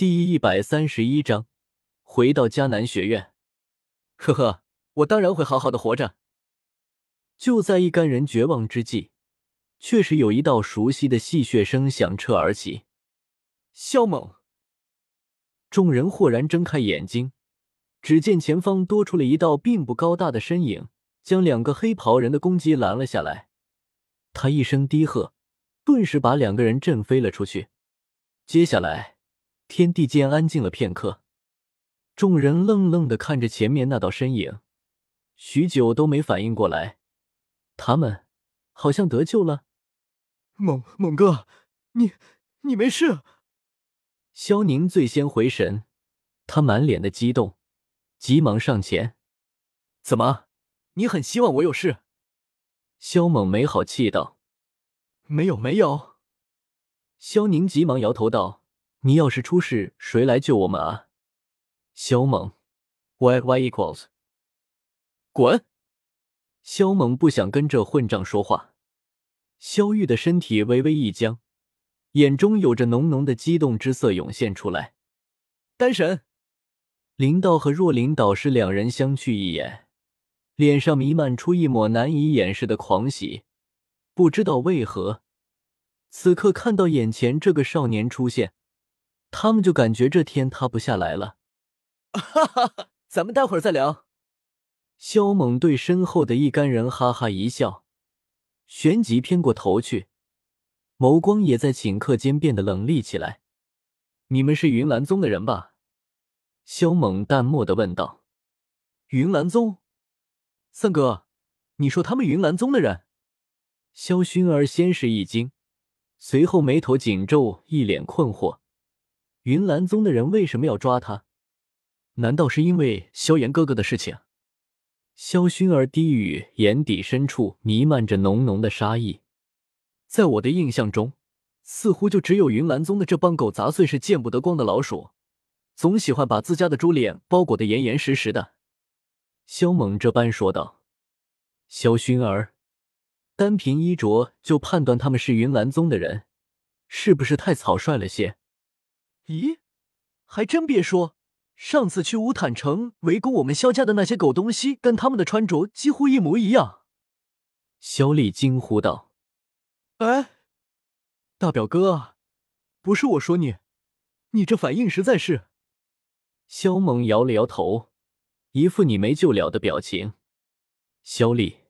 第一百三十一章，回到迦南学院。呵呵，我当然会好好的活着。就在一干人绝望之际，确实有一道熟悉的戏谑声响彻而起。萧猛，众人豁然睁开眼睛，只见前方多出了一道并不高大的身影，将两个黑袍人的攻击拦了下来。他一声低喝，顿时把两个人震飞了出去。接下来。天地间安静了片刻，众人愣愣的看着前面那道身影，许久都没反应过来。他们好像得救了。猛猛哥，你你没事？萧宁最先回神，他满脸的激动，急忙上前：“怎么？你很希望我有事？”萧猛没好气道：“没有，没有。”萧宁急忙摇头道。你要是出事，谁来救我们啊？肖猛，Y Y equals，滚！肖猛不想跟这混账说话。肖玉的身体微微一僵，眼中有着浓浓的激动之色涌现出来。丹神，林道和若琳导师两人相觑一眼，脸上弥漫出一抹难以掩饰的狂喜。不知道为何，此刻看到眼前这个少年出现。他们就感觉这天塌不下来了。哈哈哈，咱们待会儿再聊。萧猛对身后的一干人哈哈一笑，旋即偏过头去，眸光也在顷刻间变得冷厉起来。你们是云岚宗的人吧？萧猛淡漠的问道。云岚宗？三哥，你说他们云岚宗的人？萧薰儿先是一惊，随后眉头紧皱，一脸困惑。云岚宗的人为什么要抓他？难道是因为萧炎哥哥的事情？萧薰儿低语，眼底深处弥漫着浓浓的杀意。在我的印象中，似乎就只有云岚宗的这帮狗杂碎是见不得光的老鼠，总喜欢把自家的猪脸包裹得严严实实的。萧猛这般说道：“萧薰儿，单凭衣着就判断他们是云岚宗的人，是不是太草率了些？”咦，还真别说，上次去乌坦城围攻我们萧家的那些狗东西，跟他们的穿着几乎一模一样。肖丽惊呼道：“哎，大表哥，不是我说你，你这反应实在是……”肖猛摇了摇头，一副你没救了的表情。肖丽，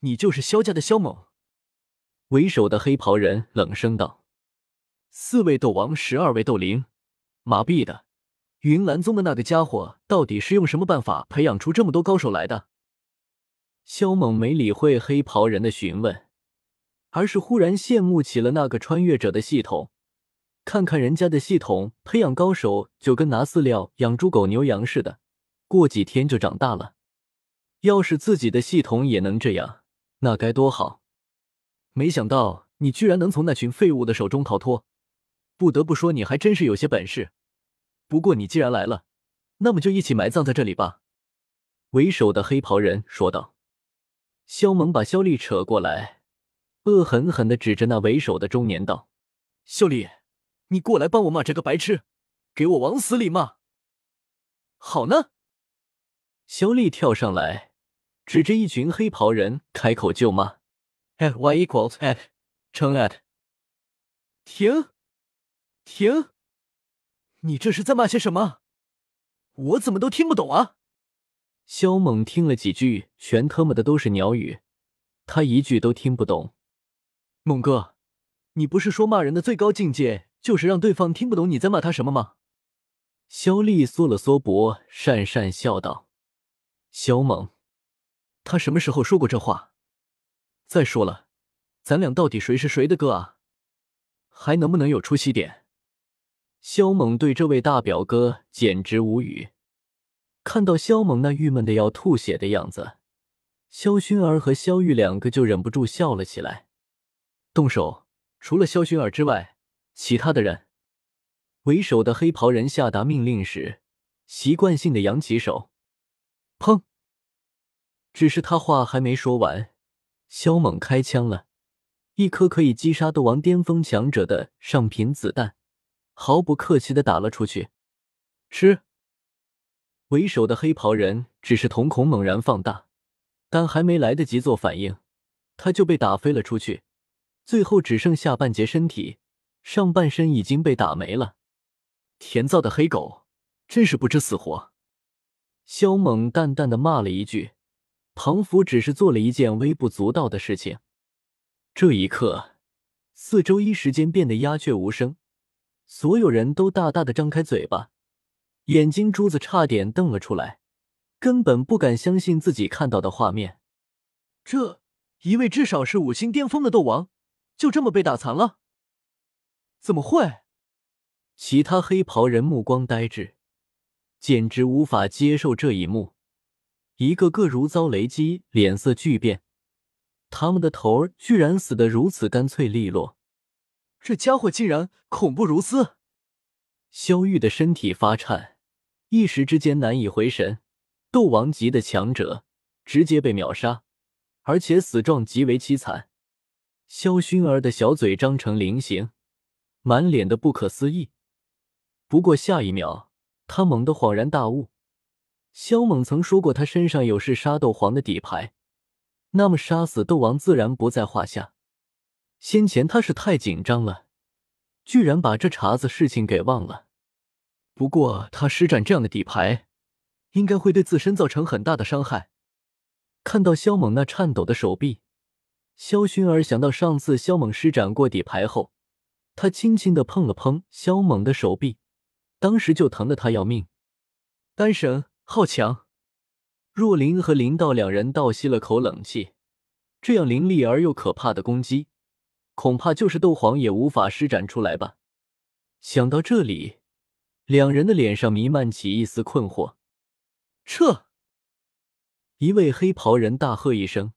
你就是萧家的萧猛？为首的黑袍人冷声道。四位斗王，十二位斗灵，麻痹的！云岚宗的那个家伙到底是用什么办法培养出这么多高手来的？萧猛没理会黑袍人的询问，而是忽然羡慕起了那个穿越者的系统。看看人家的系统，培养高手就跟拿饲料养猪狗牛羊似的，过几天就长大了。要是自己的系统也能这样，那该多好！没想到你居然能从那群废物的手中逃脱。不得不说，你还真是有些本事。不过你既然来了，那么就一起埋葬在这里吧。”为首的黑袍人说道。萧猛把萧丽扯过来，恶狠狠的指着那为首的中年道：“肖丽，你过来帮我骂这个白痴，给我往死里骂！”好呢。萧丽跳上来，指着一群黑袍人开口就骂：“at y equals at，乘 at，停！”停！你这是在骂些什么？我怎么都听不懂啊！萧猛听了几句，全他妈的都是鸟语，他一句都听不懂。猛哥，你不是说骂人的最高境界就是让对方听不懂你在骂他什么吗？萧丽缩了缩脖，讪讪笑道：“萧猛，他什么时候说过这话？再说了，咱俩到底谁是谁的哥啊？还能不能有出息点？”萧猛对这位大表哥简直无语。看到萧猛那郁闷的要吐血的样子，萧薰儿和萧玉两个就忍不住笑了起来。动手！除了萧薰儿之外，其他的人。为首的黑袍人下达命令时，习惯性的扬起手。砰！只是他话还没说完，萧猛开枪了，一颗可以击杀斗王巅峰强者的上品子弹。毫不客气的打了出去。吃！为首的黑袍人只是瞳孔猛然放大，但还没来得及做反应，他就被打飞了出去，最后只剩下半截身体，上半身已经被打没了。甜造的黑狗，真是不知死活！萧猛淡淡的骂了一句，庞福只是做了一件微不足道的事情。这一刻，四周一时间变得鸦雀无声，所有人都大大的张开嘴巴。眼睛珠子差点瞪了出来，根本不敢相信自己看到的画面。这一位至少是五星巅峰的斗王，就这么被打残了？怎么会？其他黑袍人目光呆滞，简直无法接受这一幕，一个个如遭雷击，脸色巨变。他们的头儿居然死得如此干脆利落，这家伙竟然恐怖如斯！萧玉的身体发颤。一时之间难以回神，斗王级的强者直接被秒杀，而且死状极为凄惨。萧薰儿的小嘴张成菱形，满脸的不可思议。不过下一秒，他猛地恍然大悟：萧猛曾说过他身上有是杀斗皇的底牌，那么杀死斗王自然不在话下。先前他是太紧张了，居然把这茬子事情给忘了。不过，他施展这样的底牌，应该会对自身造成很大的伤害。看到萧猛那颤抖的手臂，萧薰儿想到上次萧猛施展过底牌后，他轻轻的碰了碰萧猛的手臂，当时就疼得他要命。丹神好强！若琳和林道两人倒吸了口冷气，这样凌厉而又可怕的攻击，恐怕就是斗皇也无法施展出来吧。想到这里。两人的脸上弥漫起一丝困惑。撤！一位黑袍人大喝一声，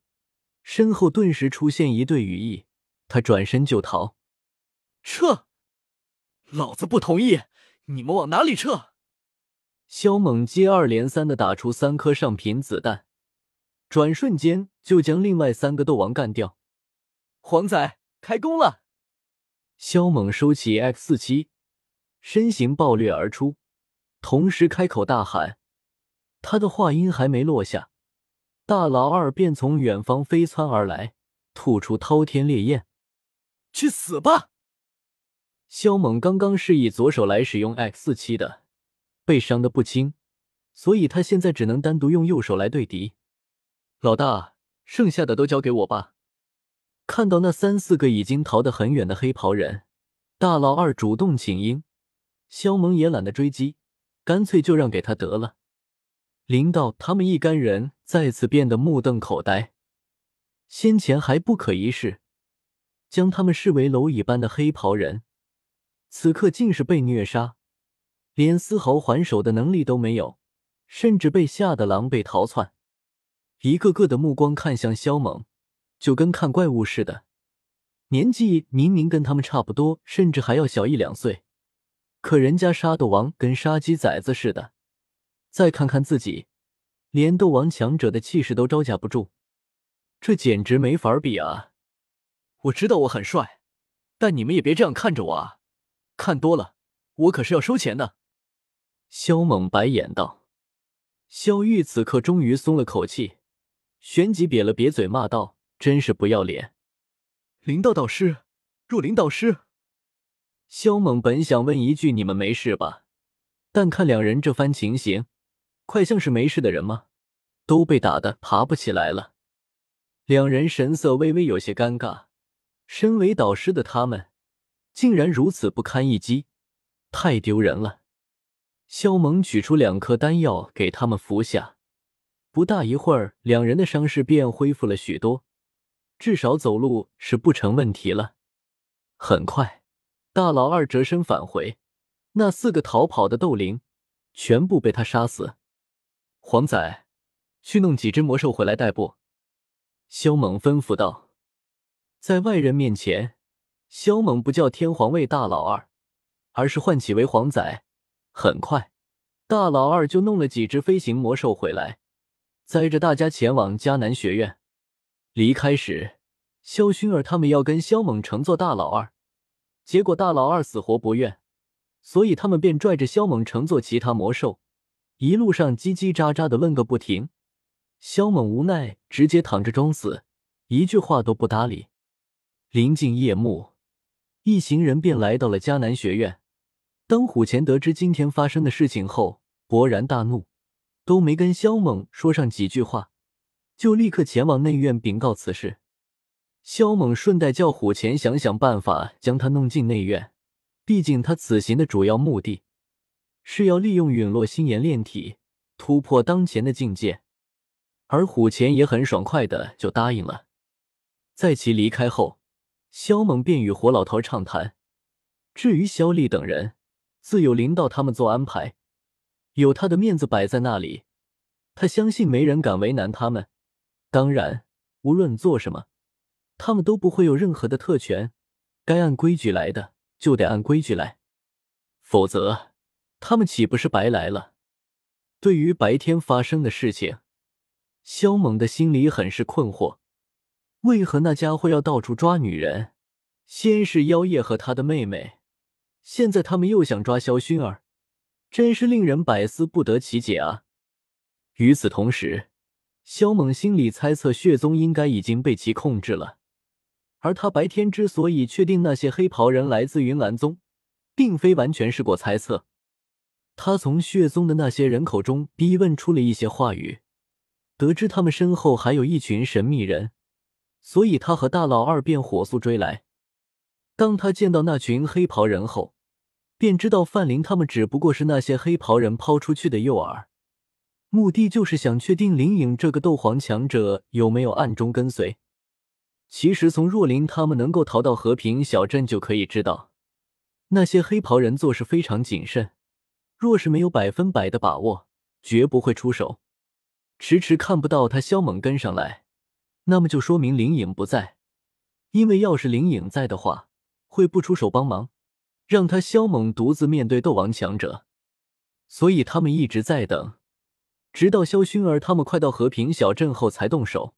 身后顿时出现一对羽翼，他转身就逃。撤！老子不同意！你们往哪里撤？萧猛接二连三的打出三颗上品子弹，转瞬间就将另外三个斗王干掉。皇仔开工了！萧猛收起 X 四七。身形暴掠而出，同时开口大喊。他的话音还没落下，大老二便从远方飞窜而来，吐出滔天烈焰。去死吧！萧猛刚刚是以左手来使用 X 四七的，被伤的不轻，所以他现在只能单独用右手来对敌。老大，剩下的都交给我吧。看到那三四个已经逃得很远的黑袍人，大老二主动请缨。萧猛也懒得追击，干脆就让给他得了。林道他们一干人再次变得目瞪口呆，先前还不可一世，将他们视为蝼蚁般的黑袍人，此刻竟是被虐杀，连丝毫还手的能力都没有，甚至被吓得狼狈逃窜。一个个的目光看向萧猛，就跟看怪物似的，年纪明明跟他们差不多，甚至还要小一两岁。可人家杀斗王跟杀鸡崽子似的，再看看自己，连斗王强者的气势都招架不住，这简直没法比啊！我知道我很帅，但你们也别这样看着我啊！看多了，我可是要收钱的。萧猛白眼道。萧玉此刻终于松了口气，旋即瘪了瘪嘴，骂道：“真是不要脸！”林道导师，若琳导师。萧猛本想问一句“你们没事吧”，但看两人这番情形，快像是没事的人吗？都被打的爬不起来了。两人神色微微有些尴尬。身为导师的他们，竟然如此不堪一击，太丢人了。萧猛取出两颗丹药给他们服下，不大一会儿，两人的伤势便恢复了许多，至少走路是不成问题了。很快。大老二折身返回，那四个逃跑的斗灵全部被他杀死。黄仔，去弄几只魔兽回来带部。萧猛吩咐道。在外人面前，萧猛不叫天皇为大老二，而是唤起为黄仔。很快，大老二就弄了几只飞行魔兽回来，载着大家前往迦南学院。离开时，萧薰儿他们要跟萧猛乘坐大老二。结果大老二死活不愿，所以他们便拽着萧猛乘坐其他魔兽，一路上叽叽喳喳的问个不停。萧猛无奈，直接躺着装死，一句话都不搭理。临近夜幕，一行人便来到了迦南学院。当虎钳得知今天发生的事情后，勃然大怒，都没跟萧猛说上几句话，就立刻前往内院禀告此事。萧猛顺带叫虎钳想想办法将他弄进内院，毕竟他此行的主要目的是要利用陨落星岩炼体突破当前的境界，而虎钳也很爽快的就答应了。在其离开后，萧猛便与火老头畅谈，至于萧丽等人，自有领导他们做安排，有他的面子摆在那里，他相信没人敢为难他们。当然，无论做什么。他们都不会有任何的特权，该按规矩来的就得按规矩来，否则他们岂不是白来了？对于白天发生的事情，萧猛的心里很是困惑。为何那家伙要到处抓女人？先是妖夜和他的妹妹，现在他们又想抓萧薰儿，真是令人百思不得其解啊！与此同时，萧猛心里猜测血宗应该已经被其控制了。而他白天之所以确定那些黑袍人来自云岚宗，并非完全是过猜测。他从血宗的那些人口中逼问出了一些话语，得知他们身后还有一群神秘人，所以他和大老二便火速追来。当他见到那群黑袍人后，便知道范林他们只不过是那些黑袍人抛出去的诱饵，目的就是想确定林颖这个斗皇强者有没有暗中跟随。其实从若琳他们能够逃到和平小镇就可以知道，那些黑袍人做事非常谨慎，若是没有百分百的把握，绝不会出手。迟迟看不到他萧猛跟上来，那么就说明灵影不在。因为要是灵影在的话，会不出手帮忙，让他萧猛独自面对斗王强者。所以他们一直在等，直到萧薰儿他们快到和平小镇后才动手。